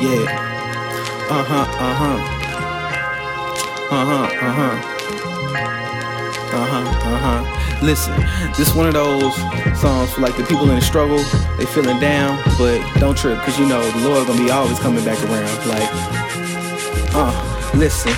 Yeah. Uh huh, uh huh. Uh huh, uh huh. Uh huh, uh huh. Listen, this one of those songs for like the people in the struggle. They feeling down, but don't trip, cause you know the Lord gonna be always coming back around. Like, uh. Listen,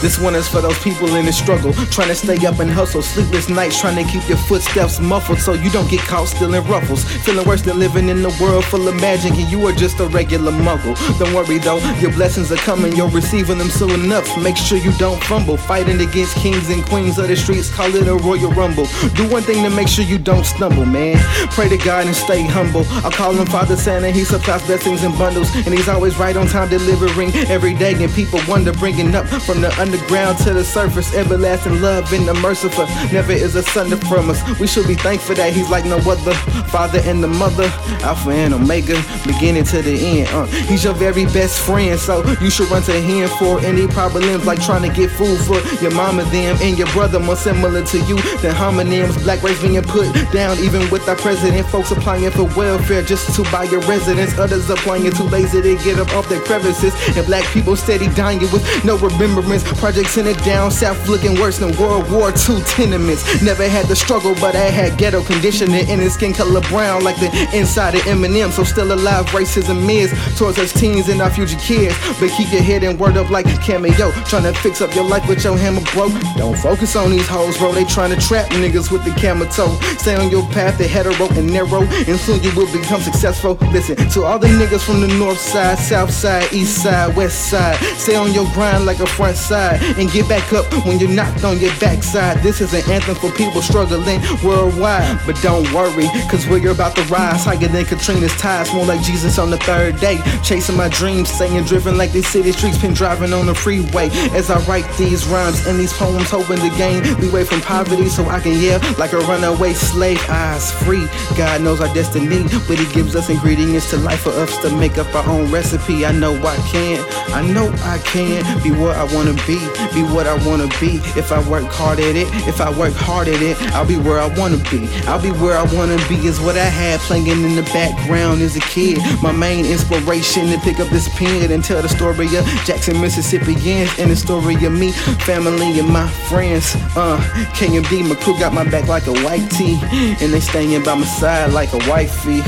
this one is for those people in the struggle, trying to stay up and hustle. Sleepless nights, trying to keep your footsteps muffled so you don't get caught stealing ruffles. Feeling worse than living in the world full of magic, and you are just a regular muggle. Don't worry though, your blessings are coming, you're receiving them soon enough. Make sure you don't fumble. Fighting against kings and queens of the streets, call it a royal rumble. Do one thing to make sure you don't stumble, man. Pray to God and stay humble. I call him Father Santa, he supplies blessings in bundles, and he's always right on time delivering every day. And people wonder, bring up from the underground to the surface. Everlasting love in the merciful never is a asunder from us. We should be thankful that He's like no other. Father and the mother, Alpha and Omega, beginning to the end. Uh, he's your very best friend, so you should run to Him for any problems like trying to get food for your mama, them, and your brother. More similar to you than homonyms. Black race being put down, even with our president. Folks applying for welfare just to buy your residence. Others applying too lazy to get up off their crevices. And black people steady dying with no remembrance. Projects in the down south looking worse than World War II tenements. Never had the struggle, but I had ghetto conditioning in his skin color brown like the inside of Eminem. So still alive, racism is towards us teens and our future kids. But keep your head and word up like a cameo. Trying to fix up your life with your hammer, bro. Don't focus on these hoes, bro. They trying to trap niggas with the camera toe. Stay on your path, the hetero and narrow, and soon you will become successful. Listen to all the niggas from the north side, south side, east side, west side. Stay on your grind like a front side and get back up when you're knocked on your backside. This is an anthem for people struggling worldwide. But don't worry, cause we're about to rise higher than Katrina's tides. More like Jesus on the third day. Chasing my dreams, staying driven like the city streets, been driving on the freeway. As I write these rhymes and these poems, hoping to gain leeway from poverty so I can yell like a runaway slave. Eyes free, God knows our destiny, but He gives us ingredients to life for us to make up our own recipe. I know I can, I know I can be what I wanna be, be what I wanna be. If I work hard at it, if I work hard at it, I'll be where I wanna be. I'll be where I wanna be is what I had playing in the background as a kid. My main inspiration to pick up this pen and tell the story of Jackson, Mississippians and the story of me, family, and my friends. Uh, KMD, my crew got my back like a white tee, and they staying by my side like a wifey.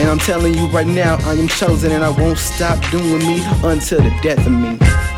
And I'm telling you right now, I am chosen and I won't stop doing me until the death of me.